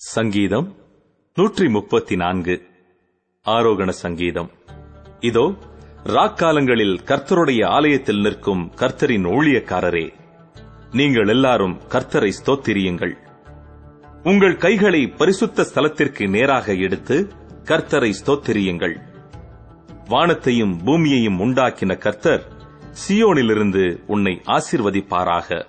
சங்கீதம் நூற்றி முப்பத்தி நான்கு ஆரோகண சங்கீதம். இதோ ராக்காலங்களில் கர்த்தருடைய ஆலயத்தில் நிற்கும் கர்த்தரின் ஊழியக்காரரே நீங்கள் எல்லாரும் கர்த்தரை ஸ்தோத்திரியுங்கள். உங்கள் கைகளை பரிசுத்த ஸ்தலத்திற்கு நேராக எடுத்து கர்த்தரை ஸ்தோத்திரியுங்கள். வானத்தையும் பூமியையும் உண்டாக்கின கர்த்தர் சியோனிலிருந்து உன்னை ஆசிர்வதிப்பாராக.